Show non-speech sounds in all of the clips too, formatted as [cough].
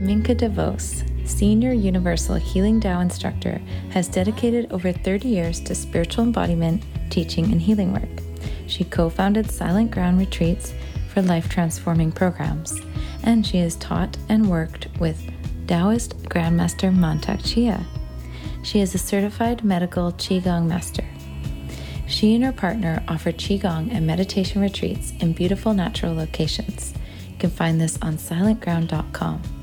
Minke de Vos, Senior Universal Healing Tao instructor, has dedicated over 30 years to spiritual embodiment, teaching, and healing work. She co founded Silent Ground Retreats for life transforming programs, and she has taught and worked with Taoist Grandmaster Mantak Chia. She is a certified medical Qigong master. She and her partner offer Qigong and meditation retreats in beautiful natural locations. You can find this on silentground.com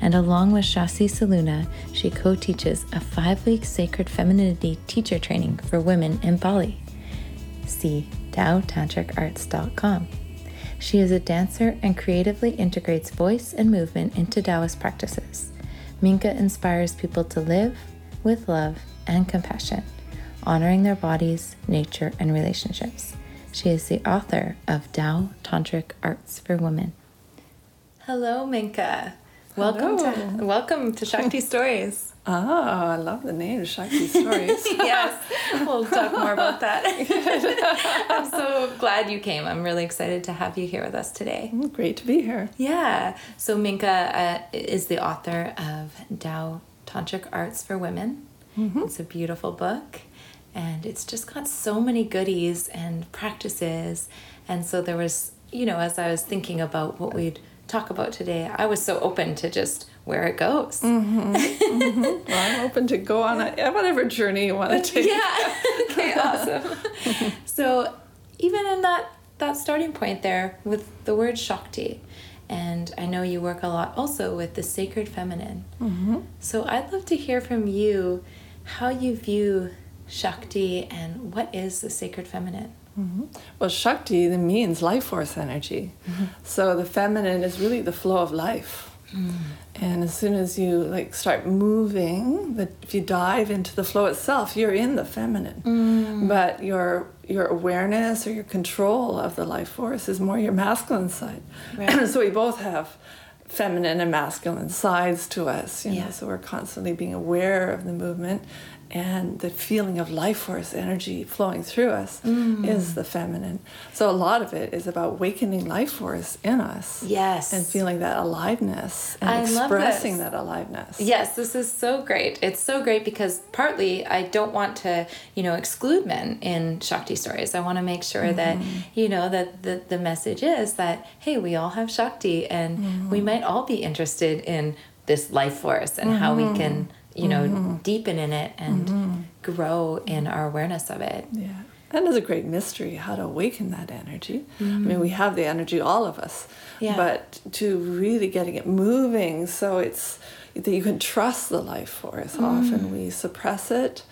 and along with Shashi Solluna, she co teaches a five week sacred femininity teacher training for women in Bali. See TaoTantricArts.com. She is a dancer and creatively integrates voice and movement into Taoist practices. Minke inspires people to live with love and compassion, honoring their bodies, nature, and relationships. She is the author of Tao Tantric Arts for Women. Hello, Minke. Welcome Hello. to welcome to Shakti Stories. [laughs] Ah, I love the name Shakti Stories. [laughs] yes, we'll talk more about that. [laughs] I'm so glad you came. I'm really excited to have you here with us today. Great to be here. Yeah. So Minke uh, is the author of Tao Tantric Arts for Women. It's a beautiful book, and it's just got so many goodies and practices. And so there was, you know, as I was thinking about what we'd talk about today, I was so open to just where it goes. [laughs] Well, I'm open to go on a, whatever journey you want to take. Yeah. [laughs] okay, awesome. [laughs] so even in that that starting point there with the word Shakti, and I know you work a lot also with the sacred feminine. Mm-hmm. So I'd love to hear from you how you view Shakti and what is the sacred feminine. Mm-hmm. Well, Shakti that means life force energy. Mm-hmm. So the feminine is really the flow of life. Mm. And as soon as you like start moving, that if you dive into the flow itself, you're in the feminine. Mm. But your your awareness or your control of the life force is more your masculine side. Right. [clears throat] so we both have feminine and masculine sides to us. You know, Yeah. so we're constantly being aware of the movement and the feeling of life force energy flowing through us Mm. is the feminine. So a lot of it is about awakening life force in us. Yes. And feeling that aliveness and I expressing that aliveness. Yes, this is so great. It's so great because partly I don't want to, you know, exclude men in Shakti stories. I want to make sure that, mm-hmm. you know, that the, the message is that, hey, we all have Shakti and we mm-hmm. might all be interested in this life force and how we mm-hmm. can, you know, mm-hmm. deepen in it and mm-hmm. grow in our awareness of it. Yeah. That is a great mystery how to awaken that energy. I mean, we mm-hmm. have the energy, all of us. Yeah. But to really getting it moving so it's that you can trust the life force. Mm. Often we suppress it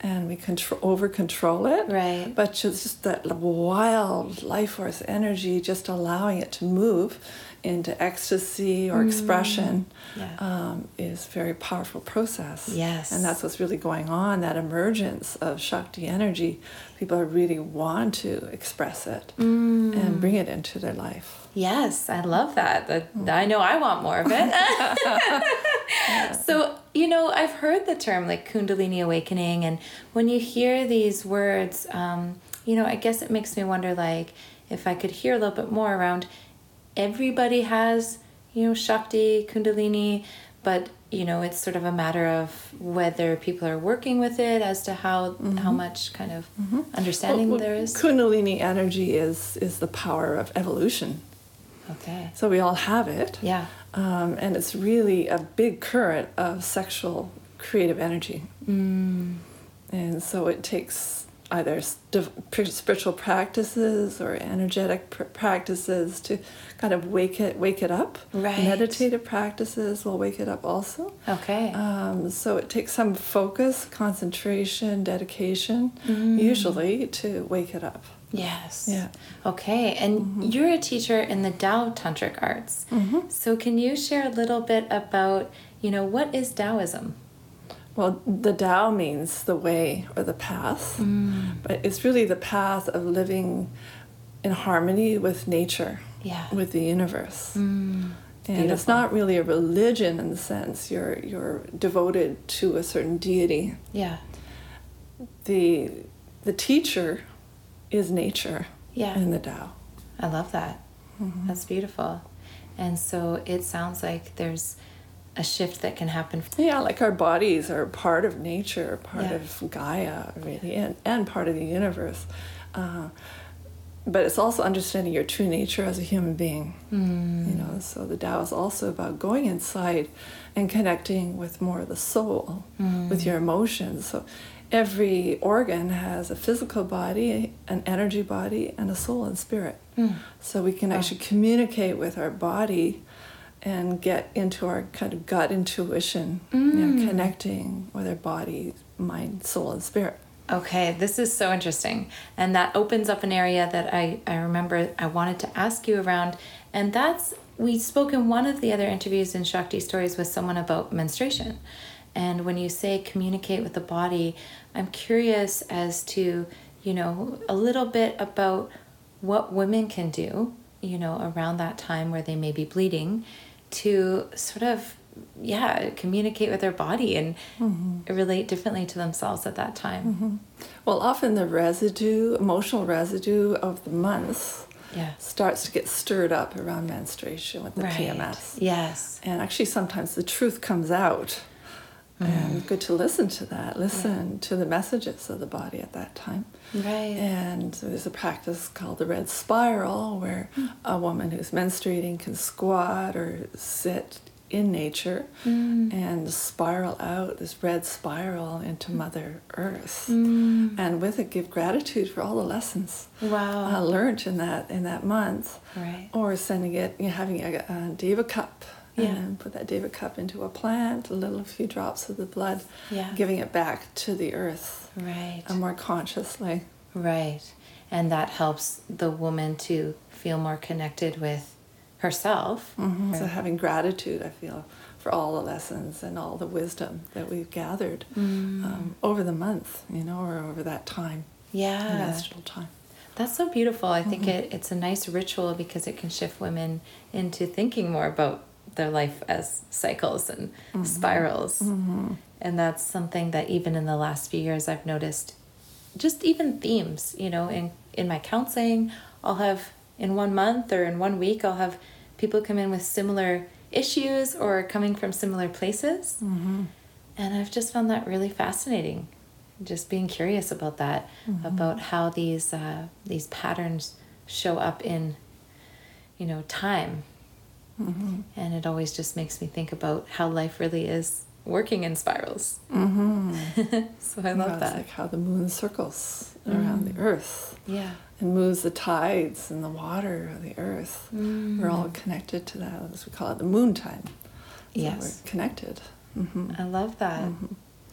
and we control over control it. Right. But just, just that wild life force energy, just allowing it to move into ecstasy or expression Yeah. um, is a very powerful process. Yes. And that's what's really going on, that emergence of Shakti energy. People really want to express it Mm. and bring it into their life. Yes, I love that. That I know I want more of it. [laughs] [laughs] So, you know, I've heard the term like Kundalini awakening, and when you hear these words, um, you know, I guess it makes me wonder like if I could hear a little bit more around everybody has, you know, Shakti, Kundalini, but you know, it's sort of a matter of whether people are working with it as to how how much kind of understanding Well, there is. Kundalini energy is, is the power of evolution. Okay. So we all have it. Yeah. Um, and it's really a big current of sexual creative energy. Mm. And so it takes either s- div- pr- spiritual practices or energetic pr- practices to kind of wake it wake it up. Right. Meditative practices will wake it up also. Okay. Um, so it takes some focus, concentration, dedication, Mm. usually to wake it up. Yes. Yeah. Okay, and you're a teacher in the Tao Tantric arts. So can you share a little bit about, you know, what is Taoism? Well, the Tao means the way or the path, mm. but it's really the path of living in harmony with nature, Yeah. with the universe. Mm. And it's not really a religion in the sense you're you're devoted to a certain deity. Yeah. The the teacher is nature Yeah. in the Tao. I love that. Mm-hmm. That's beautiful. And so it sounds like there's a shift that can happen. Yeah, like our bodies are part of nature, part Yeah. of Gaia, really, and, and part of the universe. Uh, but it's also understanding your true nature as a human being. Mm. You know, so the Tao is also about going inside and connecting with more of the soul, Mm. with your emotions. So every organ has a physical body, an energy body, and a soul and spirit. Mm. So we can actually communicate with our body and get into our kind of gut intuition, you know, mm. connecting with our body, mind, soul, and spirit. Okay, this is so interesting. And that opens up an area that I, I remember I wanted to ask you around. And that's, we spoke in one of the other interviews in Shakti Stories with someone about menstruation. And when you say communicate with the body, I'm curious as to, you know, a little bit about what women can do, you know, around that time where they may be bleeding to sort of, yeah, communicate with their body and mm-hmm. relate differently to themselves at that time. Mm-hmm. Well, often the residue, emotional residue of the months Yeah. starts to get stirred up around menstruation with the PMS. Yes. And actually, sometimes the truth comes out. Mm-hmm. And good to listen to that, listen to the messages of the body at that time. Right. And there's a practice called the red spiral where hmm. a woman who's menstruating can squat or sit in nature mm. and spiral out this red spiral into hmm. Mother Earth. Mm. And with it, give gratitude for all the lessons Wow. uh, learned in that in that month. Right. Or sending it, you know, having a, a Diva cup. Yeah. And put that Diva cup into a plant, a little few drops of the blood, Yeah. giving it back to the earth Right. uh, more consciously. right. And that helps the woman to feel more connected with herself. Mhm. So having gratitude, I feel, for all the lessons and all the wisdom that we've gathered Mm. um, over the month, you know, or over that time, Yeah. menstrual time. That's so beautiful. I think it, it's a nice ritual because it can shift women into thinking more about their life as cycles and mm-hmm. spirals. Mm-hmm. And that's something that even in the last few years I've noticed just even themes, you know, in in my counseling, I'll have in one month or in one week I'll have people come in with similar issues or coming from similar places. Mm-hmm. And I've just found that really fascinating. Just being curious about that, about how these uh, these patterns show up in, you know, time. And it always just makes me think about how life really is working in spirals. [laughs] so I love it's that. like how the moon circles around the earth yeah. and moves the tides and the water of the earth. We're Mm. all connected to that, as we call it, the moon time. So Yes. We're connected. hmm I love that.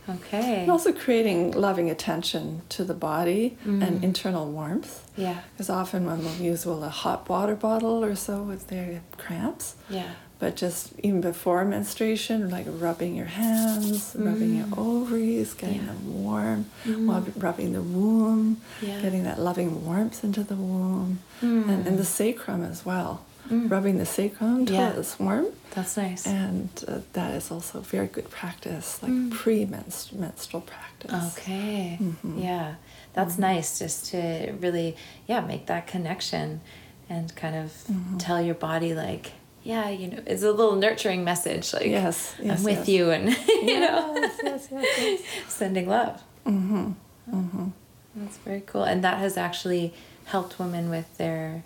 Okay. And also creating loving attention to the body and mm. internal warmth. Yeah. Because often when we'll use well, a hot water bottle or so with their cramps, Yeah. but just even before menstruation, like rubbing your hands, rubbing your mm. ovaries, getting Yeah. them warm, mm-hmm. rub- rubbing the womb, Yeah. getting that loving warmth into the womb, and, and the mm. sacrum as well. Rubbing the sacrum until Yeah. it's warm. That's nice. And uh, that is also very good practice, like pre-menstrual practice. Okay. Mm-hmm. Yeah. That's nice just to really, yeah, make that connection and kind of Mm-hmm. tell your body, like, yeah, you know, it's a little nurturing message. Like, Yes, yes, I'm with yes. you and, [laughs] you know, Yes, yes, yes, yes. [laughs] sending love. Mm-hmm. Mm-hmm. That's very cool. And that has actually helped women with their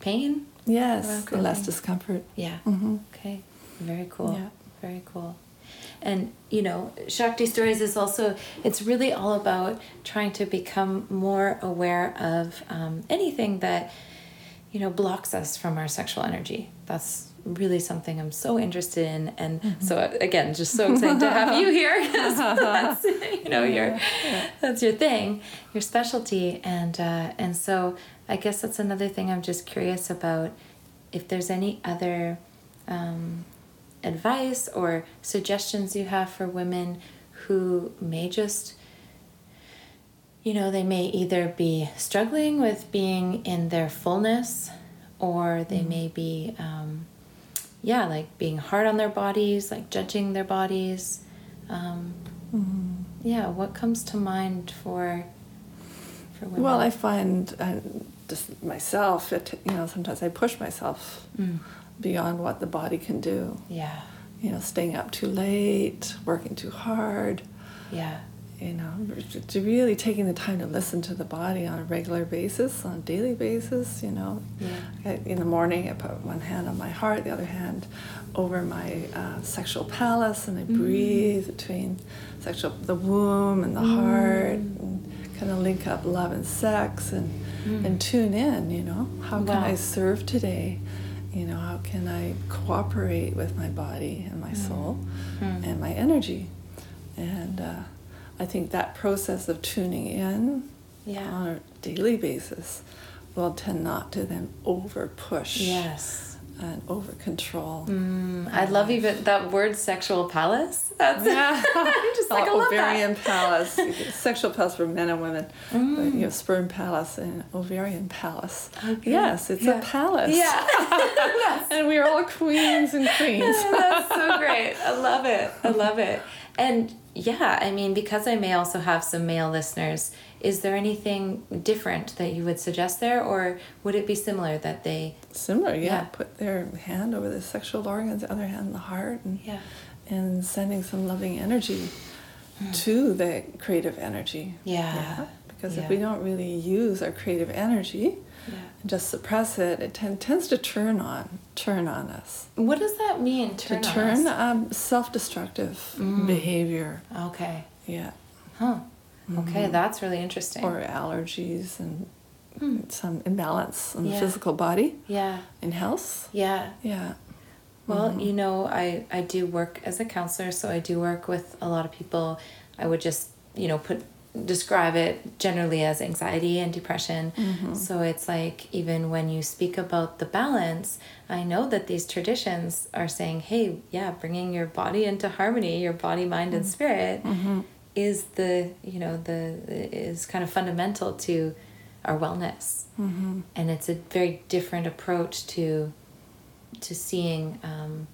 pain. Yes, the less discomfort. Yeah. Mm-hmm. Okay. Very cool. Yeah. Very cool. And you know, Shakti Stories is also it's really all about trying to become more aware of um, anything that you know blocks us from our sexual energy. That's really something I'm so interested in, and so again, just so excited to have you here. [laughs] [laughs] that's you know your that's your thing, your specialty, and uh, and so I guess that's another thing I'm just curious about. If there's any other um, advice or suggestions you have for women who may just you know they may either be struggling with being in their fullness or they may be um, yeah like being hard on their bodies like judging their bodies um, yeah what comes to mind for for women Well, I find uh, just myself, it, you know, sometimes I push myself Mm. beyond what the body can do. yeah you know, staying up too late, working too hard. Yeah. You know, to really taking the time to listen to the body on a regular basis, on a daily basis. You know, Yeah. In the morning I put one hand on my heart, the other hand over my uh, sexual palace, and I mm. breathe between sexual the womb and the mm. heart, and kind of link up love and sex, and mm. and tune in. You know, how can I serve today? You know, how can I cooperate with my body and my soul and my energy? And uh, I think that process of tuning in Yeah. on a daily basis will tend not to then over push Yes. and over control. Mm, I love even that word sexual palace. That's [laughs] Yeah. I'm just like, I Uh, [laughs] love ovarian that. palace, [laughs] sexual palace for men and women, but, Mm. you know, sperm palace and ovarian palace. Okay. Yes, it's Yeah. a palace. Yeah. and we're all queens and queens. That's so great. I love it. I love it. And yeah, I mean, because I may also have some male listeners, is there anything different that you would suggest there, or would it be similar that they, Similar, yeah. Yeah. Put their hand over the sexual organs, the other hand the heart, and yeah, and sending some loving energy hmm. to the creative energy. Yeah. Because Yeah. if we don't really use our creative energy yeah. and just suppress it, it ten- tends to turn on, turn on us. What does that mean? Turn to on turn um, self-destructive mm. behavior. Okay. Yeah. Huh. Okay, mm-hmm. that's really interesting. Or allergies and hmm. some imbalance in Yeah. the physical body, yeah. in health. Yeah. Yeah. Well, mm-hmm. you know, I, I do work as a counselor, so I do work with a lot of people. I would just, you know, put describe it generally as anxiety and depression. Mm-hmm. So it's like even when you speak about the balance, I know that these traditions are saying, hey, yeah, bringing your body into harmony, your body, mind, and mm-hmm. spirit mm-hmm. is the, you know, the is kind of fundamental to our wellness. And it's a very different approach to to seeing um,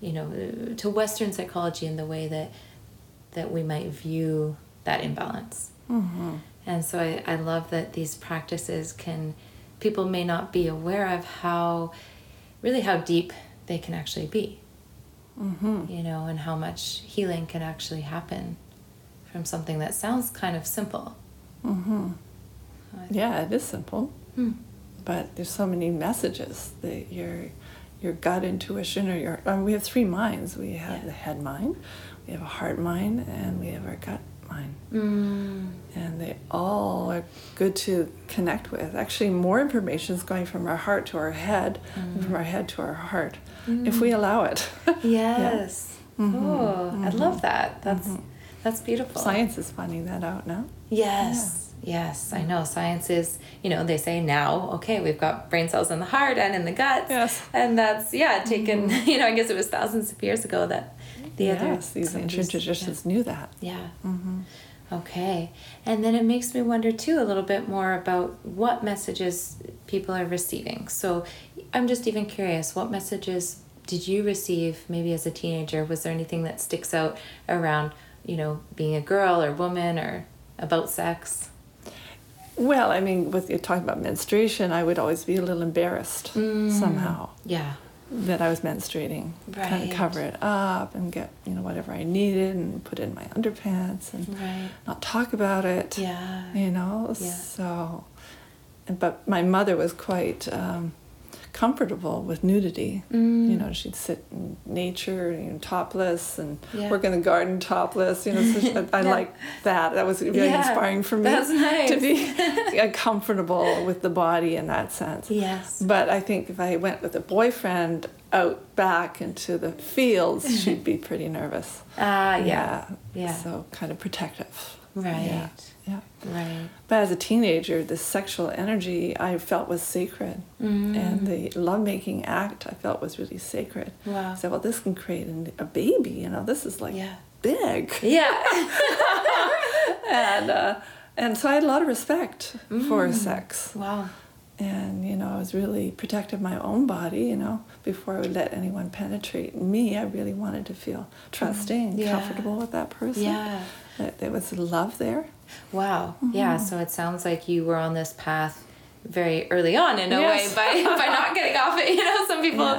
you know to western psychology in the way that that we might view that imbalance and so I, I love that these practices can people may not be aware of how really how deep they can actually be you know and how much healing can actually happen from something that sounds kind of simple Yeah, it is simple. Hmm. But there's so many messages that your your gut intuition or your um, we have three minds. We have Yeah. the head mind, we have a heart mind, and we have our gut mm, And they all are good to connect with. Actually, more information is going from our heart to our head and mm. from our head to our heart if we mm. allow it. [laughs] yes. Mm-hmm. Oh i mm-hmm. love that. That's mm-hmm. that's beautiful. Science is finding that out now. Yes, yes, I know. Science is, you know, they say now, okay, we've got brain cells in the heart and in the gut. Yes. And that's, yeah, taken, [laughs] you know, I guess it was thousands of years ago that the other. yes, these ancient traditions knew that. Yeah. Mm-hmm. Okay. And then it makes me wonder, too, a little bit more about what messages people are receiving. So I'm just even curious, what messages did you receive maybe as a teenager? Was there anything that sticks out around, you know, being a girl or woman or about sex? Well, I mean, with you talking about menstruation, I would always be a little embarrassed mm. somehow Yeah. That I was menstruating. Kind of cover it up and get you know whatever I needed and put in my underpants and Right. not talk about it. Yeah. You know. Yeah. So, but my mother was quite um, comfortable with nudity. Mm. You know, she'd sit in nature, you know, topless, and Yeah. work in the garden topless. You know, so [laughs] I, Yeah. like that. That was very Yeah, inspiring for me nice. to be uh, [laughs] [laughs] comfortable with the body in that sense. Yes. But I think if I went with a boyfriend out back into the fields, she'd be pretty nervous. Ah, yeah. Yeah. So kind of protective. Right. Yeah. Right. But as a teenager, the sexual energy I felt was sacred. Mm. And the lovemaking act I felt was really sacred. Wow. I said, well, this can create a baby. You know, this is like Yeah. big. Yeah. [laughs] And, uh, and so I had a lot of respect Mm. for sex. wow. And, you know, I was really protective of my own body, you know, before I would let anyone penetrate me. I really wanted to feel trusting and Mm. Yeah. comfortable with that person. Yeah. That there was love there. Wow. Yeah. So it sounds like you were on this path very early on in a Yes. way by, [laughs] by not getting off it. You know, some people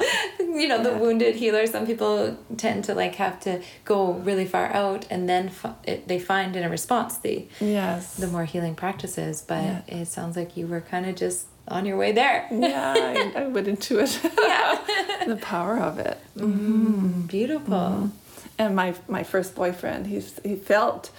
you know, the Yeah. wounded healer. Some people tend to like have to go really far out, and then f- it, they find in a response the Yes. the more healing practices. But Yeah. it sounds like you were kind of just on your way there. yeah, I, I would intuit [laughs] Yeah. [laughs] the power of it. Mm, beautiful. And my my first boyfriend, he's he felt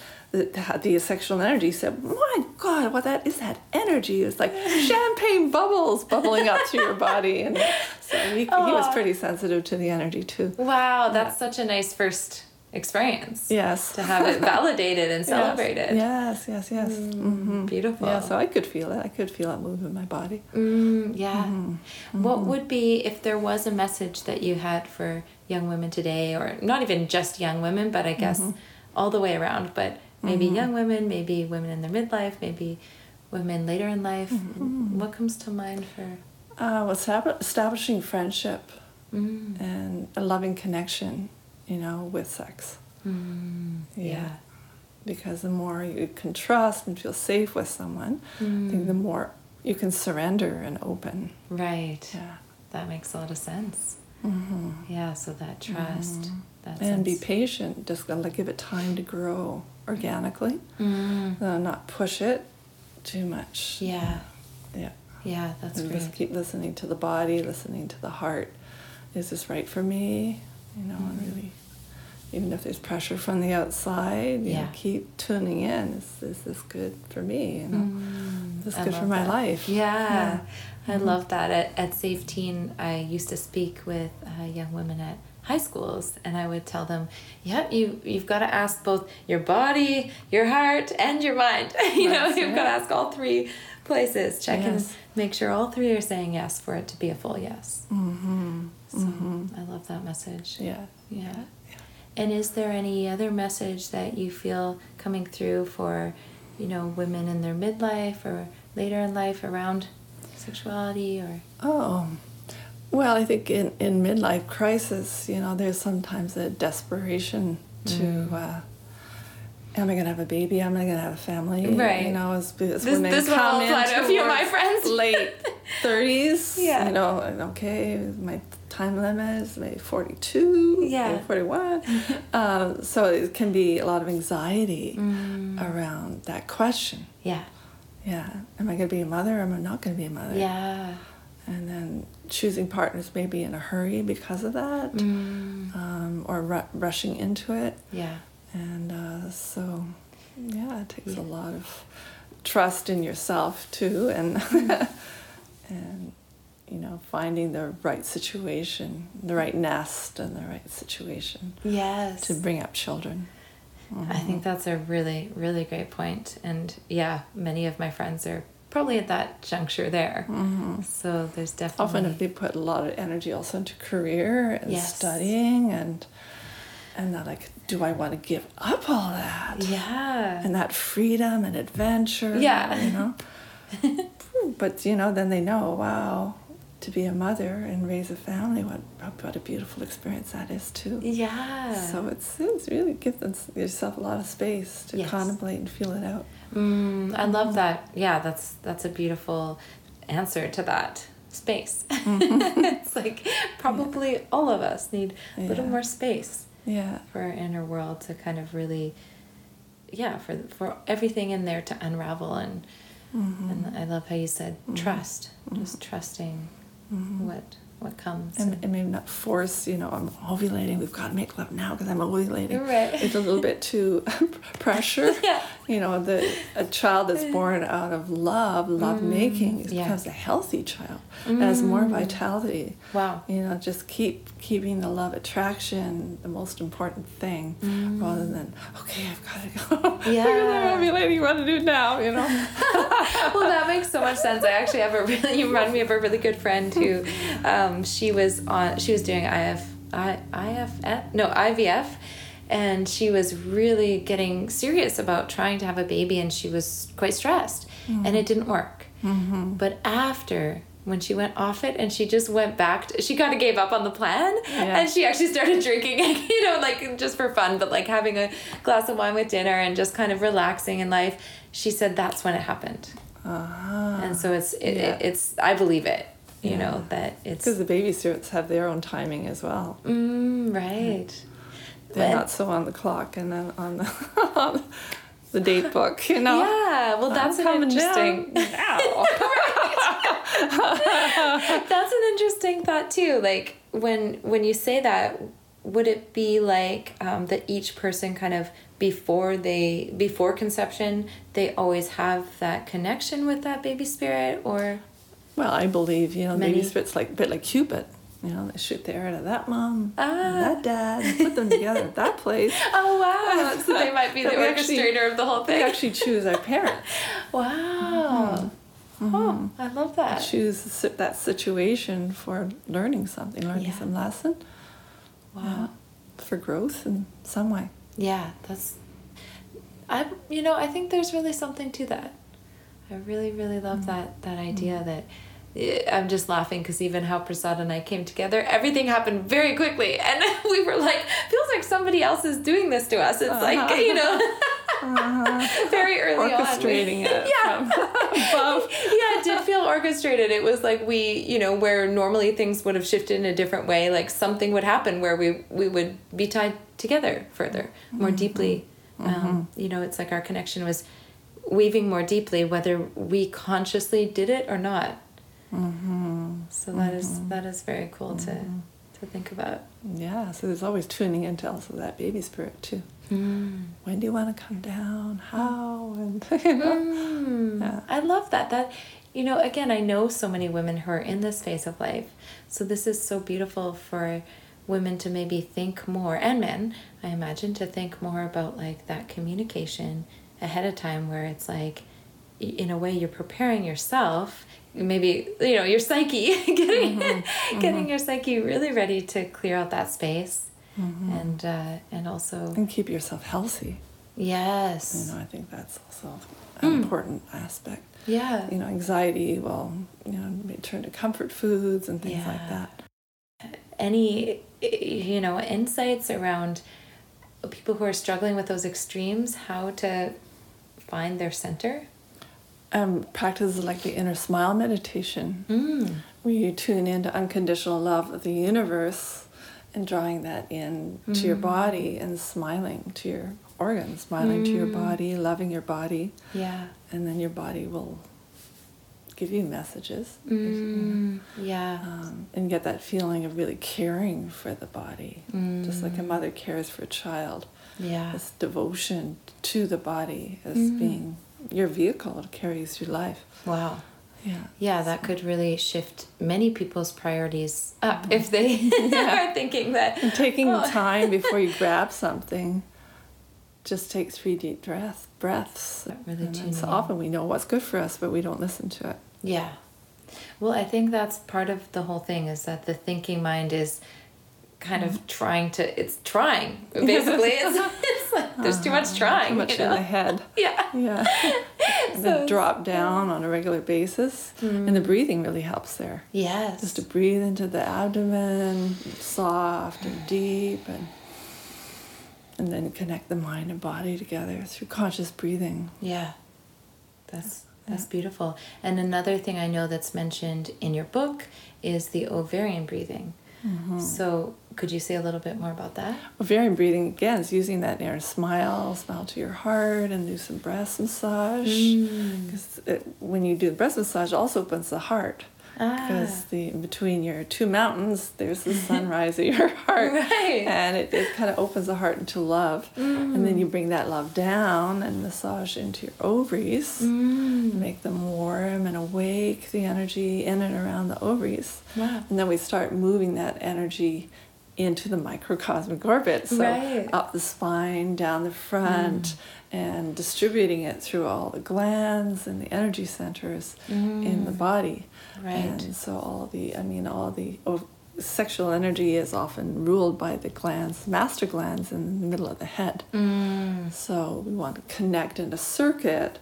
had the sexual energy. He said, "My God, what that is that energy? It's like [laughs] champagne bubbles bubbling up through your body." And so he, he was pretty sensitive to the energy too. Wow, that's such a nice first experience. Yes. To have it [laughs] validated and Yes. celebrated. Yes, yes, yes. hmm Beautiful. Yeah, so I could feel it. I could feel it move in my body. Mm, yeah. Mm-hmm. What would be if there was a message that you had for young women today, or not even just young women, but I guess Mm-hmm. all the way around, but maybe young women, maybe women in their midlife, maybe women later in life? Mm-hmm. What comes to mind for? Uh, well, establishing friendship Mm, and a loving connection, you know, with sex. mm, Yeah. Because the more you can trust and feel safe with someone, I think the more you can surrender and open. Right. Yeah. That makes a lot of sense. hmm Yeah. So that trust. That And be patient. Just gotta give it time to grow organically. Mm, Uh, not push it too much. yeah. Yeah. Yeah. That's and great. just keep listening to the body, listening to the heart. Is this right for me? You know, and really, even if there's pressure from the outside, you know, Yeah. keep tuning in. Is, is this good for me? You know, Mm, is this I good for my that. life? Yeah, I Mm-hmm. love that. At, at Safe Teen, I used to speak with uh, young women at high schools, and I would tell them, "Yep, you you've got to ask both your body, your heart, and your mind. [laughs] you know, you've got to ask all three places. Check and Yes. make sure all three are saying yes for it to be a full yes. Mm-hmm. So I love that message. Yeah. Yeah. And is there any other message that you feel coming through for, you know, women in their midlife or later in life around sexuality or Oh, well, I think in, in midlife crisis, you know, there's sometimes a desperation to, Mm. uh, am I going to have a baby? Am I going to have a family? Right. You know, as, as This- women this will come apply to a few of my friends. late [laughs] 30s, Yeah. you know, okay, my time limit is maybe 42, Yeah. maybe 41. [laughs] um, so it can be a lot of anxiety Mm. around that question. yeah. Yeah. Am I going to be a mother or am I not going to be a mother? Yeah. and then choosing partners maybe in a hurry because of that Mm. um, or ru- rushing into it Yeah. and uh, so yeah it takes a lot of trust in yourself too and [laughs] [laughs] and you know finding the right situation the right nest and the right situation Yes. to bring up children I think mm-hmm. that's a really, really great point. And yeah, many of my friends are probably at that juncture there. Mm-hmm. So there's definitely often they put a lot of energy also into career and Yes. studying and and they're like do i want to give up all that Yeah. and that freedom and adventure. Yeah. You know? [laughs] but, you know, then they know, wow, to be a mother and raise a family, what, what a beautiful experience that is, too. yeah. So it's, it's really give them, yourself a lot of space to Yes. contemplate and feel it out. Mm, I love that. Yeah, that's that's a beautiful answer to that space. Mm-hmm. [laughs] it's like probably all of us need a little Yeah. more space Yeah. for our inner world to kind of really, yeah, for for everything in there to unravel and mm-hmm. and I love how you said mm-hmm. trust, just trusting Mm-hmm. what what comes. And, and maybe not force, you know, I'm ovulating, we've got to make love now because I'm ovulating. Right. It's a little bit too [laughs] pressure. [laughs] Yeah. You know, the a child that's born out of love, love making, Mm, yeah. becomes a healthy child, Mm. has more vitality. Wow. You know, just keep keeping the love attraction the most important thing rather than, okay, I've got to go. Mm. [laughs] Yeah. I'm ovulating, what to do now, you know? well, that makes so much sense. I actually have a really, you remind me of a really good friend who, um, Um, she was on, she was doing IF, I, IFF, no, IVF, and she was really getting serious about trying to have a baby and she was quite stressed mm-hmm. and it didn't work. Mm-hmm. But after, when she went off it and she just went back to, she kind of gave up on the plan Yeah. and she actually started [laughs] drinking you know like just for fun but like having a glass of wine with dinner and just kind of relaxing in life she said that's when it happened Ah. and so it's it, Yeah. it, it's I believe it. You Yeah. know, that it's. Because the baby spirits have their own timing as well. Mm, right. They're But- not so on the clock and then on the, [laughs] the date book, you know? [laughs] Yeah, well, that's I'm an interesting. now. [laughs] That's an interesting thought too. Like when when you say that, would it be like um, that each person kind of before they before conception they always have that connection with that baby spirit or well, I believe, you know, Many- baby spirits like a bit like Cupid. You know, they shoot the arrow to that mom, Ah. that dad, and put them together at that place. [laughs] oh wow [laughs] so they might be the we actually- orchestrator of the whole thing. We actually choose our parents. [laughs] wow oh I love that choose that situation for learning something, learning Yeah. some lesson wow for growth in some way. Yeah, that's. I you know I think there's really something to that. I really really love that that idea that. eh, I'm just laughing because even how Prasad and I came together, everything happened very quickly, [laughs] and we were like, feels like somebody else is doing this to us. It's like Uh-huh. you know, [laughs] very early on. Orchestrating it [laughs] yeah, yeah, it did feel orchestrated. It was like we, you know, where normally things would have shifted in a different way, like something would happen where we we would be tied together further, more deeply. Um, you know, it's like our connection was weaving more deeply, whether we consciously did it or not. Mm-hmm. So that is mm-hmm. that is very cool to mm-hmm. to think about. Yeah, so there's always tuning into also that baby spirit too. Mm. When do you want to come down? How? And [laughs] you know. Mm, Yeah. I love that. That you know, again, I know so many women who are in this phase of life. So this is so beautiful for women to maybe think more and men, I imagine, to think more about like that communication ahead of time where it's like in a way you're preparing yourself maybe you know your psyche [laughs] getting mm-hmm. getting mm-hmm. your psyche really ready to clear out that space. Mm-hmm. And uh, and also and keep yourself healthy. yes. You know, I think that's also an mm. important aspect. yeah. You know, anxiety will, you know, may turn to comfort foods and things like that. any you know insights around people who are struggling with those extremes how to find their center? Um, practices like the inner smile meditation, mm. where you tune into unconditional love of the universe and drawing that in to your body and smiling to your organs, smiling to your body, loving your body, yeah. And then your body will give you messages. mm. yeah. Um, and get that feeling of really caring for the body, just like a mother cares for a child. Yeah This devotion to the body as mm-hmm. being your vehicle to carry you through life. wow Yeah. yeah that could really shift many people's priorities up mm-hmm. if they [laughs] [laughs] are thinking that And taking Oh. time [laughs] before you grab something, just take three deep breath, breaths. That really and so often we know what's good for us, but we don't listen to it. Yeah. Well, I think that's part of the whole thing is that the thinking mind is kind Mm-hmm. of trying to it's trying [laughs] basically it's, it's like there's too much trying Too much you in the head. [laughs] yeah Yeah. [laughs] and then drop down on a regular basis. And the breathing really helps there. yes Just to breathe into the abdomen, soft and deep, and and then connect the mind and body together through conscious breathing. yeah that's that's beautiful and another thing i know that's mentioned in your book is the ovarian breathing Mm-hmm. so could you say a little bit more about that Ovarian breathing again is using that inner smile, smile to your heart, and do some breast massage. Mm. Because when you do the breast massage, it also opens the heart. Ah. Because the in between your two mountains, there's the [laughs] sunrise of your heart, Right. and it, it kind of opens the heart into love. And then you bring that love down and massage into your ovaries, Mm. make them warm and awake. The energy in and around the ovaries. Wow. And then we start moving that energy into the microcosmic orbit. So Right. up the spine, down the front, and distributing it through all the glands and the energy centers in the body. Right. And so all the, I mean, all the oh, sexual energy is often ruled by the glands, master glands in the middle of the head. Mm. So we want to connect in a circuit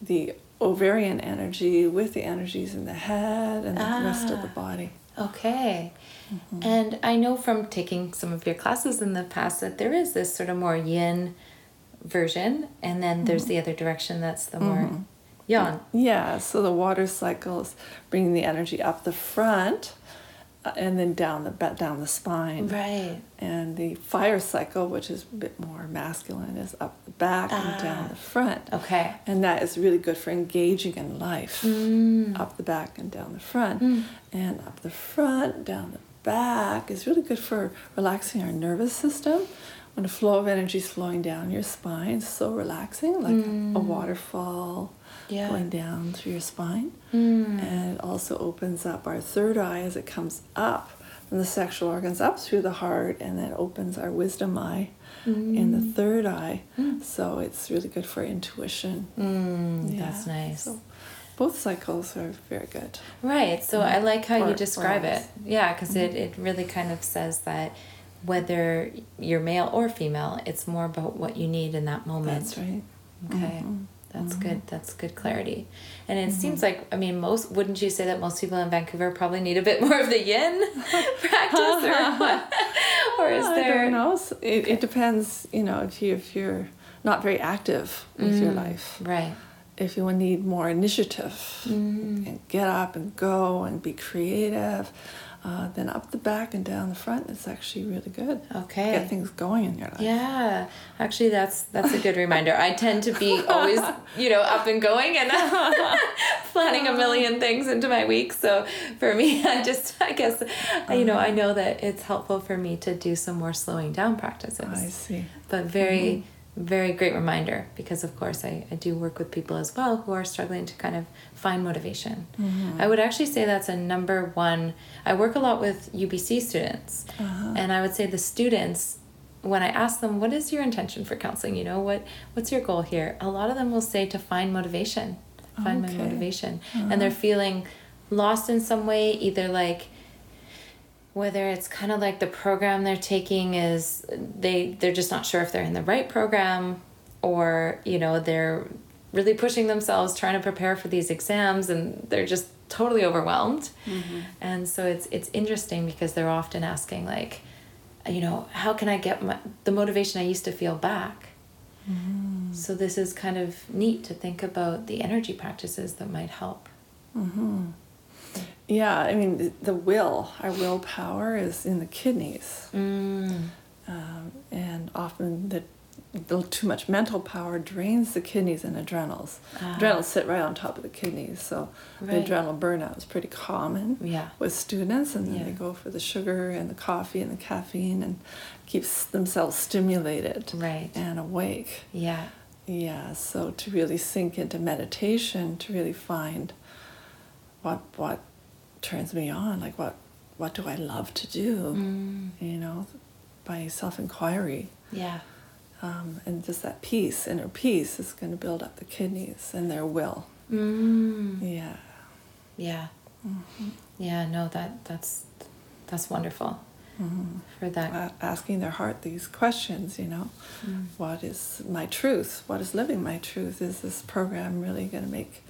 the ovarian energy with the energies in the head and the rest of the Ah. body. Okay. Mm-hmm. And I know from taking some of your classes in the past that there is this sort of more yin version, and then Mm-hmm. there's the other direction that's the more yang. Yeah, so the water cycle is bringing the energy up the front and then down the down the spine. Right. And the fire cycle, which is a bit more masculine, is up the back and down Ah. the front. Okay. And that is really good for engaging in life. Mm. Up the back and down the front. And up the front, down the back is really good for relaxing our nervous system. When the flow of energy is flowing down your spine, so relaxing, like a waterfall Yeah. going down through your spine. Mm. And it also opens up our third eye as it comes up from the sexual organs up through the heart, and then opens our wisdom eye in the hmm. third eye. Hmm. So it's really good for intuition. Mm, Yeah, That's nice. So both cycles are very good. Right. So I mm-hmm. like how you describe it. Yeah, because it, mm-hmm. it really kind of says that whether you're male or female, it's more about what you need in that moment. That's right. Okay. Mm-hmm. That's mm-hmm. good. That's good clarity. And it seems mm-hmm. like, I mean, most, wouldn't you say that most people in Vancouver probably need a bit [laughs] more of the yin [laughs] practice or [laughs] what? Or is I there? don't know. It, it depends, you know, if you if you're not very active with your mm, life. Right. if you need more initiative Mm. and get up and go and be creative, uh, then up the back and down the front it's actually really good. Okay. Get things going in your life. Yeah, actually, that's that's a good reminder. I tend to be always, [laughs] you know, up and going and [laughs] planning a million things into my week. So for me, [laughs] I just, I guess, you know, I know that it's helpful for me to do some more slowing down practices. I see. But very, very great reminder because, of course, I, I do work with people as well who are struggling to kind of find motivation. Mm-hmm. I would actually say that's a number one. I work a lot with UBC students, uh-huh. and I would say the students. When I ask them, "What is your intention for counseling?" You know, what what's your goal here? A lot of them will say to find motivation, find Okay. my motivation, and uh-huh. they're feeling lost in some way, either like whether it's kind of like the program they're taking is they they're just not sure if they're in the right program or you know they're really pushing themselves trying to prepare for these exams and they're just totally overwhelmed. Mm-hmm. And so it's it's interesting because they're often asking like you know how can i get my, the motivation i used to feel back? Mm-hmm. So this is kind of neat to think about the energy practices that might help mm-hmm. Yeah, I mean, the, will, our willpower is in the kidneys. mm. Um, and often the, the too much mental power drains the kidneys and adrenals. Ah. Adrenals sit right on top of the kidneys, so Right. the adrenal burnout is pretty common Yeah. with students, and then Yeah. they go for the sugar and the coffee and the caffeine and keeps themselves stimulated Right. and awake. yeah Yeah, so to really sink into meditation, to really find what what turns me on, like what what do I love to do, Mm. you know, by self inquiry, yeah um, and just that peace, inner peace, is going to build up the kidneys and their will. mm. Yeah, Yeah. Mm-hmm. Yeah, no, that that's that's wonderful Mm-hmm. for that. A- asking their heart these questions, you know, Mm. what is my truth? What is living my truth? Is this program really going to make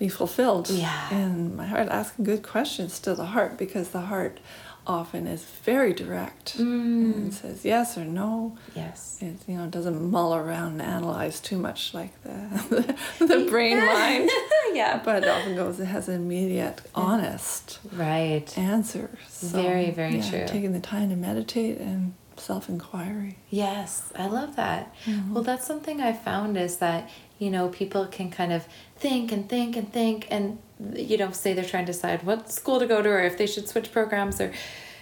me fulfilled Yeah. in my heart? Asking good questions to the heart because the heart often is very direct Mm. and says yes or no. Yes. It you know doesn't mull around and analyze too much like the [laughs] the brain mind, [laughs] yeah. but it often goes. It has an immediate, honest Right. answer. So, Very, very yeah, true. Taking the time to meditate and self inquiry. Yes, I love that. Mm-hmm. Well, that's something I found is that, you know, people can kind of think and think and think and, you know, say they're trying to decide what school to go to or if they should switch programs or.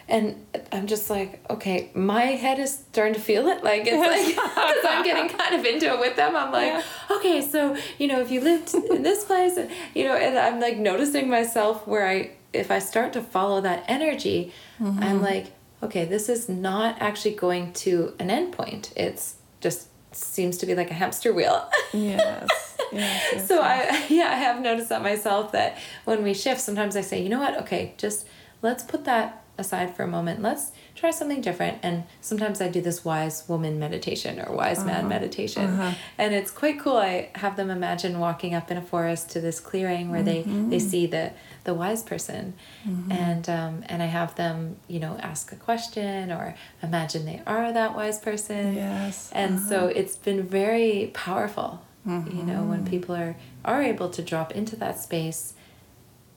And I'm just like, okay, my head is starting to feel it. Like, it's like, [laughs] because I'm getting kind of into it with them. I'm like, okay, so, you know, if you lived in this place, and, you know, and I'm like noticing myself where I, if I start to follow that energy, I'm mm-hmm. like, okay, this is not actually going to an end point. It's just seems to be like a hamster wheel. Yes. [laughs] yes, yes, so yes. I [laughs] yeah, I have noticed that myself that when we shift, sometimes I say, you know what, okay, just let's put that aside for a moment. Let's try something different. And sometimes I do this wise woman meditation or wise man uh-huh. meditation. Uh-huh. And it's quite cool. I have them imagine walking up in a forest to this clearing where they, they mm-hmm. see the, the wise person. Mm-hmm. And um, and I have them, you know, ask a question or imagine they are that wise person. Yes, And uh-huh. so it's been very powerful You know, when mm-hmm. people are are able to drop into that space,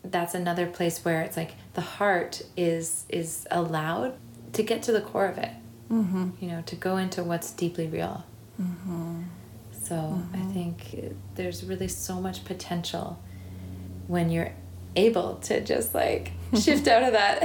that's another place where it's like the heart is is allowed to get to the core of it. Mm-hmm. You know, to go into what's deeply real. Mm-hmm. So I think there's really so much potential when you're able to just like [laughs] shift out of that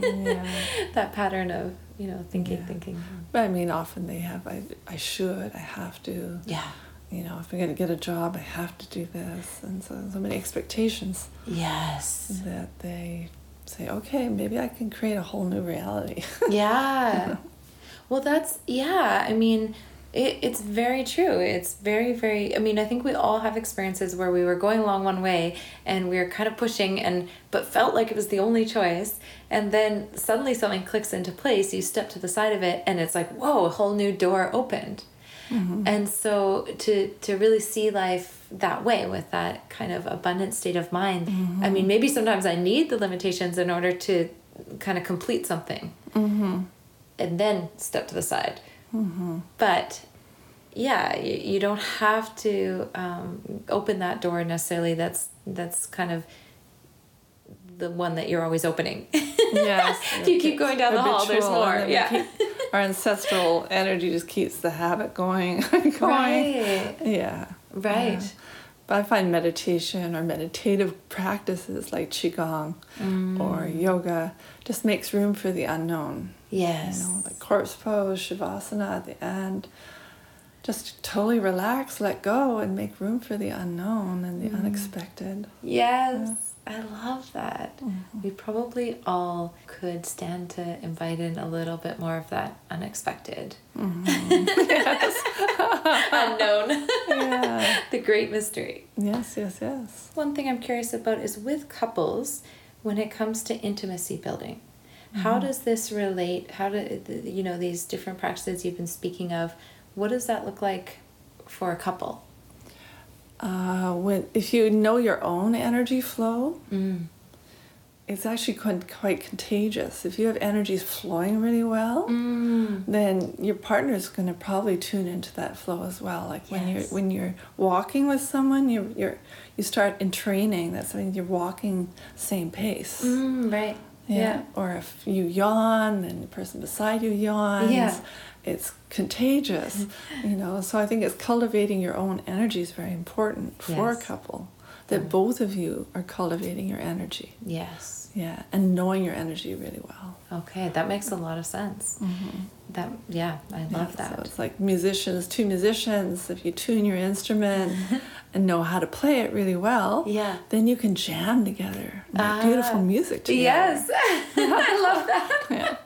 Yeah. that pattern of you know thinking, Yeah. thinking. But I mean, often they have, I, I should, I have to. Yeah. You know, if I'm going to get a job, I have to do this. And so, so many expectations Yes. that they say, okay, maybe I can create a whole new reality. [laughs] Yeah. [laughs] Well, that's yeah. I mean, it, it's very true. It's very very. I mean, I think we all have experiences where we were going along one way and we were kind of pushing and but felt like it was the only choice, and then suddenly something clicks into place. You step to the side of it, and it's like whoa, a whole new door opened. Mm-hmm. And so to to really see life that way with that kind of abundant state of mind. I mean, maybe sometimes I need the limitations in order to kind of complete something mm-hmm. and then step to the side. But yeah, you, you don't have to um, open that door necessarily. That's that's kind of the one that you're always opening. [laughs] Yes. if you keep going down the hall, there's more. and then we Yeah. keep- our ancestral energy just keeps the habit going, [laughs] going. Right. Yeah. Right. Yeah. But I find meditation or meditative practices like Qigong Mm. or yoga just makes room for the unknown. Yes. You know, like corpse pose, Shavasana at the end. Just totally relax, let go, and make room for the unknown and Mm. the unexpected. Yes. I love that. Mm-hmm. We probably all could stand to invite in a little bit more of that unexpected, [laughs] unknown, Yeah. [laughs] the great mystery. yes, yes, yes. One thing I'm curious about is with couples, when it comes to intimacy building, how does this relate? How do you know these different practices you've been speaking of? What does that look like for a couple? Uh, when if you know your own energy flow, Mm. it's actually quite, quite contagious. If you have energies flowing really well, Mm. then your partner is going to probably tune into that flow as well. Like when you're when you're walking with someone, you you're you start in training. That's when you're walking same pace. Mm, right. Yeah. Or if you yawn, then the person beside you yawns. Yeah. It's contagious, you know. So I think it's cultivating your own energy is very important for a couple. That both of you are cultivating your energy. Yes. Yeah, and knowing your energy really well. Okay, that makes a lot of sense. That yeah, I love Yeah, So that. it's like musicians, two musicians. If you tune your instrument [laughs] and know how to play it really well, Yeah. then you can jam together, make Ah, beautiful music together. Yes, [laughs] I love that. Yeah.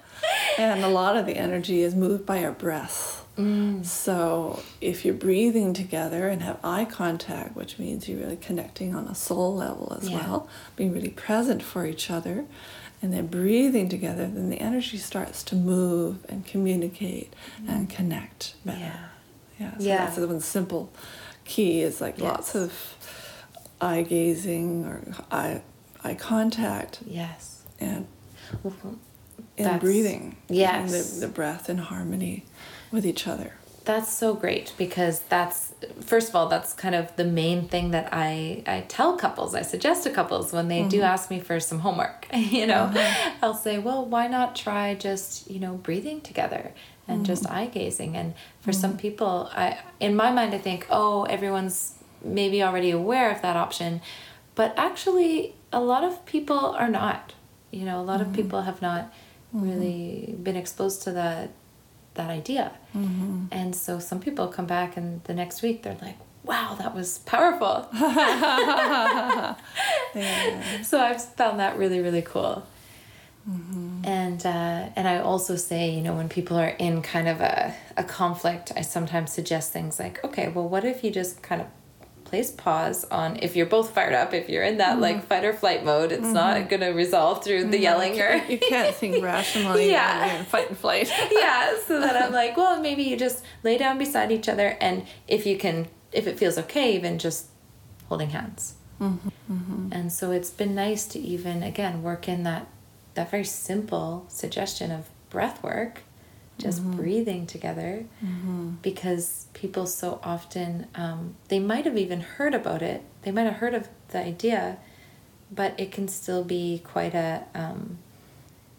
And a lot of the energy is moved by our breath. Mm. So if you're breathing together and have eye contact, which means you're really connecting on a soul level as Yeah. well, being really present for each other, and then breathing together, then the energy starts to move and communicate and connect better. Yeah. Yeah. So Yeah. that's the one simple key is like lots of eye gazing or eye eye contact Yes. and Well, and That's- breathing. yes. And the, the breath in harmony with each other. That's so great because that's first of all that's kind of the main thing that I I tell couples. I suggest to couples when they do mm-hmm. ask me for some homework [laughs] you know? Mm-hmm. I'll say well why not try just you know breathing together and just mm. eye gazing? And for some mm-hmm. people I in my mind I think oh everyone's maybe already aware of that option. But actually a lot of people are not you know? A lot of people have not Mm-hmm. really been exposed to that that idea. Mm-hmm. And so some people come back and the next week they're like wow that was powerful. Yeah. [laughs] [laughs] so i've found that really really cool. Mm-hmm. And uh, and i also say you know when people are in kind of a, a conflict i sometimes suggest things like okay well what if you just kind of place pause on if you're both fired up if you're in that like mm-hmm. fight or flight mode it's not mm-hmm. going to resolve through the yelling or you can't think [laughs] rationally Yeah. when you're in fight and flight. [laughs] yeah so then i'm like well maybe you just lay down beside each other and if you can if it feels okay even just holding hands mm-hmm, and so it's been nice to even again work in that that very simple suggestion of breath work just breathing together because people so often um, they might have even heard about it. They might have heard of the idea but it can still be quite a um,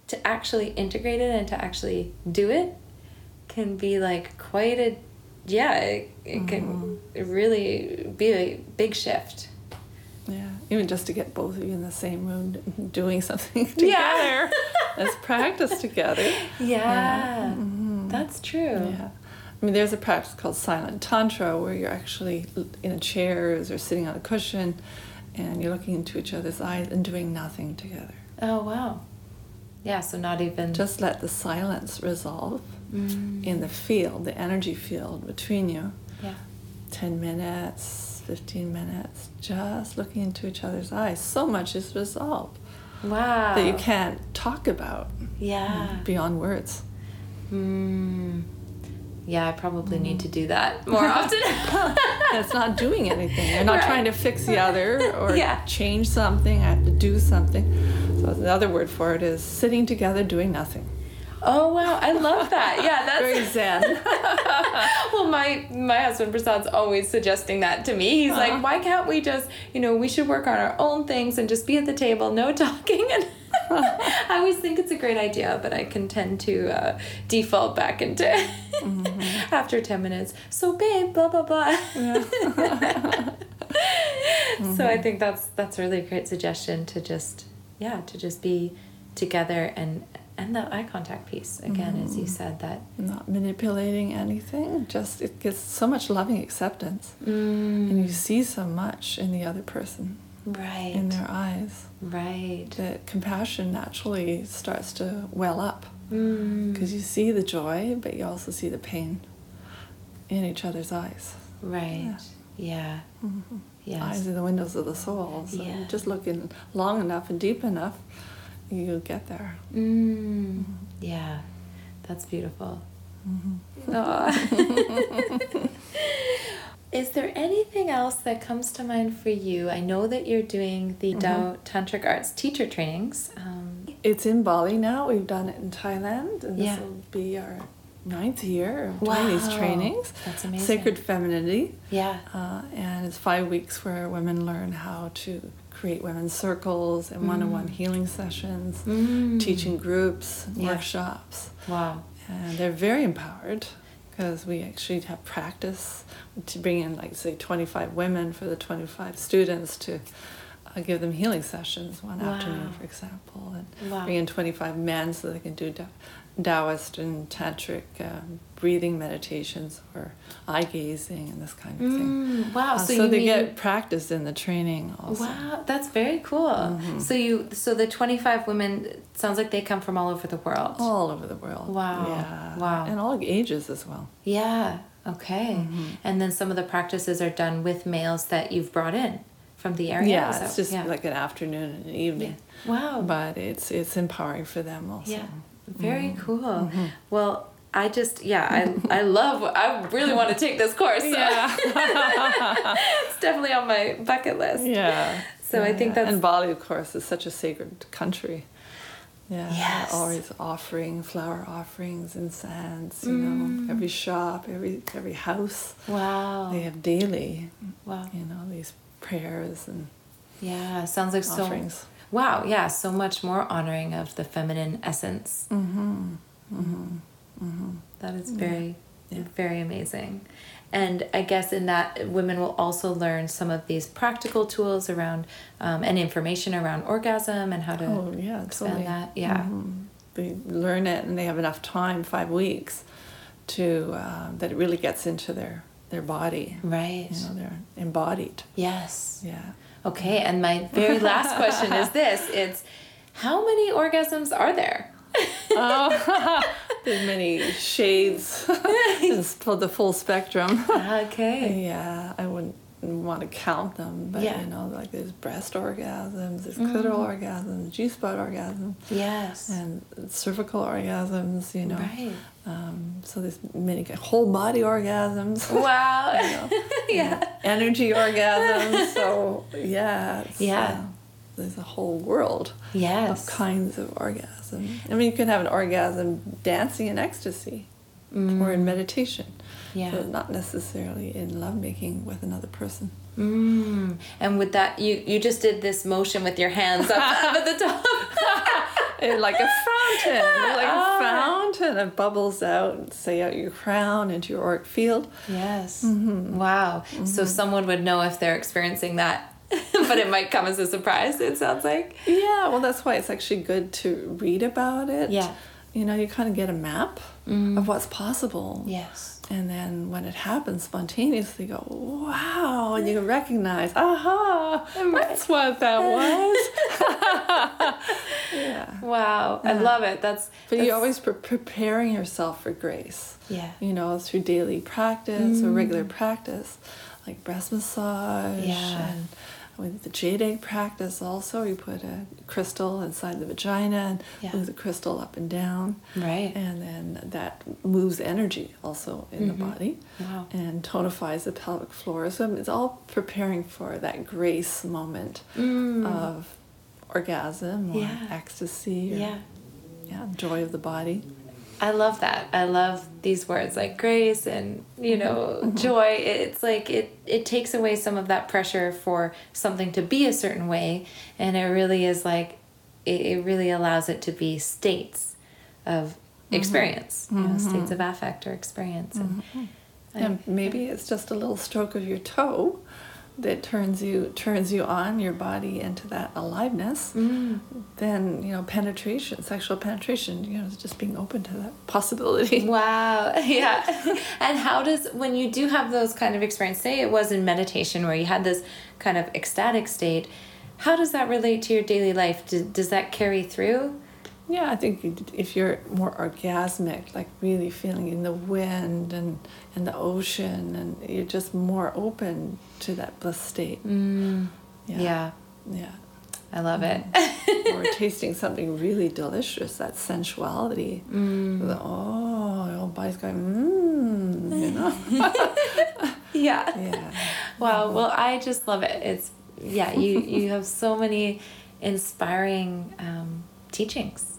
to actually integrate it and to actually do it can be like quite a yeah it, it can really be a big shift. Yeah, even just to get both of you in the same room [laughs] doing something Yeah. together. Let's practice together. [laughs] yeah that's true Yeah. I mean, there's a practice called silent tantra where you're actually in a chairs or sitting on a cushion and you're looking into each other's eyes and doing nothing together. oh wow yeah so not even Just let the silence resolve Mm. in the field, the energy field between you. yeah 10 minutes, 15 minutes, just looking into each other's eyes. So much is resolved wow that you can't talk about yeah beyond words. Mm. Yeah, I probably need to do that more [laughs] often. [laughs] It's not doing anything. You're not Right. trying to fix the other [laughs] or Yeah. change something. I have to do something. So the other word for it is sitting together doing nothing. oh wow, I love that. Yeah, that's Very zen. well. My my husband Prasad's always suggesting that to me. He's Uh-huh. like, why can't we just, you know, we should work on our own things and just be at the table, no talking. And [laughs] I always think it's a great idea, but I can tend to uh, default back into Mm-hmm. [laughs] after ten minutes. So babe, blah blah blah. [laughs] So I think that's that's really a great suggestion to just yeah to just be together and and the eye contact piece again as Mm-hmm. you said that not manipulating anything. Just it gets so much loving acceptance. mm, And you see so much in the other person, right in their eyes. right That compassion naturally starts to well up. mm, Because you see the joy, but you also see the pain in each other's eyes. right yeah yes Eyes are the windows of the soul. So Yeah. you just look in long enough and deep enough, you'll get there. mm, yeah that's beautiful Mm-hmm. [laughs] [laughs] Is there anything else that comes to mind for you? I know that you're doing the Mm-hmm. Tao Tantric Arts teacher trainings. Um, It's in Bali now. We've done it in Thailand, and Yeah. this will be our ninth year of doing these Wow. trainings. That's amazing. Sacred femininity, yeah. uh, and it's five weeks where women learn how to create women's circles and one-on-one healing sessions, Mm. teaching groups, Yeah. workshops. Wow. and they're very empowered because we actually have practice to bring in like say 25 women for the 25 students to uh, give them healing sessions one Wow. afternoon for example and Wow. bring in 25 men so they can do Taoist and tantric um, breathing meditations or eye gazing and this kind of thing Mm, wow. Uh, so, so they mean, get practice in the training also Wow, that's very cool. So you so the 25 women sounds like they come from all over the world. all over the world Wow. yeah Wow. and all ages as well Yeah. Okay. Mm-hmm. And then some of the practices are done with males that you've brought in from the area. yeah Is it's just yeah. like an afternoon and an evening Wow. but it's it's empowering for them also. Yeah, very Mm-hmm. cool. Well, I just yeah, I I love. I really want to take this course. So Yeah. [laughs] it's definitely on my bucket list. yeah. So I think Yeah. that's- and Bali, of course, is such a sacred country. Yeah, Yes. always offering flower offerings, and incense. You Mm. know, every shop, every every house, Wow. they have daily. Wow. You know, these prayers and Yeah, sounds like so. Wow. Yeah, so much more honoring of the feminine essence. Mm-hmm. Mm-hmm. That is very, Yeah. very amazing. And I guess in that, women will also learn some of these practical tools around um, and information around orgasm and how to Oh yeah, expand totally. that. Yeah. Mhm. They learn it, and they have enough time, five weeks, to um, that it really gets into their their body. Right. You know, they're embodied. Yes. Yeah. Okay, and my very last question is this: [laughs] It's how many orgasms are there? Oh, [laughs] there's many shades. [laughs] it's the full spectrum. Okay. yeah, I wouldn't want to count them, but Yeah. you know, like there's breast orgasms, there's mm-hmm. clitoral orgasms, G spot orgasms, Yes. and cervical orgasms. You know, Right. Um, so there's many whole body orgasms. [laughs] Wow. know. [laughs] yeah. energy orgasms. So yeah, Yeah. uh, there's a whole world Yes. of kinds of orgasm. I mean, you can have an orgasm dancing in ecstasy or in meditation. Yeah. But not necessarily in lovemaking with another person. Mm. And with that, you you just did this motion with your hands up, [laughs] up at the top. Like a fountain, like Ah. a fountain. It bubbles out, say out your crown into your auric field. Yes. Mm-hmm. Wow. So someone would know if they're experiencing that, [laughs] but it might come as a surprise. It sounds like. Yeah, well, that's why it's actually good to read about it. Yeah. You know, you kind of get a map of what's possible. Yes. And then when it happens spontaneously, you go, wow, and you can recognize, aha, that's what that [laughs] was. [laughs] yeah. Wow. I love it. That's. But that's- you're always pre- preparing yourself for grace. Yeah. You know, through daily practice or regular mm. practice, like breast massage. Yeah. And with the jade egg practice, also, you put a crystal inside the vagina and Yeah. move the crystal up and down. Right. And then that moves energy also in the mm-hmm. body. Wow. And tonifies the pelvic floor. So it's all preparing for that grace moment mm. of orgasm or Yeah. ecstasy or Yeah. yeah, joy of the body. I love that. I love these words like grace and you know mm-hmm. joy. It's like it it takes away some of that pressure for something to be a certain way, and it really is like it, it really allows it to be states of mm-hmm. experience, you know, mm-hmm. states of affect or experience. And, And maybe it's just a little stroke of your toe that turns you turns you on your body into that aliveness. Mm. Then you know penetration, sexual penetration. You know, just being open to that possibility. [laughs] Wow. [laughs] Yeah. [laughs] and how does when you do have those kind of experiences say it was in meditation where you had this kind of ecstatic state, how does that relate to your daily life? Does, does that carry through? Yeah, I think if you're more orgasmic, like really feeling in the wind and and the ocean, and you're just more open to that bliss state. Mm, Yeah, yeah. yeah. I love it. [laughs] or tasting something really delicious, that sensuality. The, oh, your body's going, mmm, you know? [laughs] yeah. [laughs] yeah. Wow. Well, I just love it. It's yeah. You you have so many inspiring um, teachings,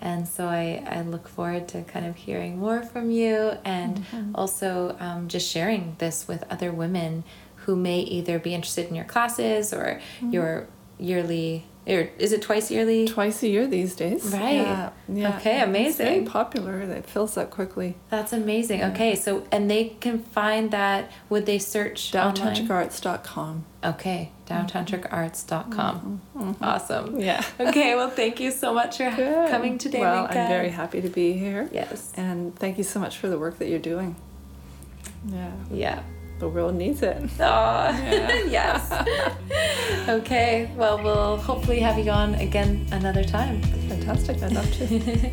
and so I I look forward to kind of hearing more from you, and also um, just sharing this with other women who may either be interested in your classes or your yearly. Or is it twice yearly? Twice a year these days. Right. Yeah. yeah. Okay, amazing. It's very popular. It fills up quickly. That's amazing. Okay, so and they can find that. Would they search? TaoTantricarts.com. Okay, taotantricarts.com. Mm-hmm. Mm-hmm. Awesome. Yeah. [laughs] Okay, well, thank you so much for Good. coming today, Well. I'm very happy to be here. Yes. And thank you so much for the work that you're doing. Yeah. Yeah. The world needs it. [laughs] Aw, [laughs] yes. [laughs] okay, well, we'll hopefully have you on again another time. Fantastic. I'd love to.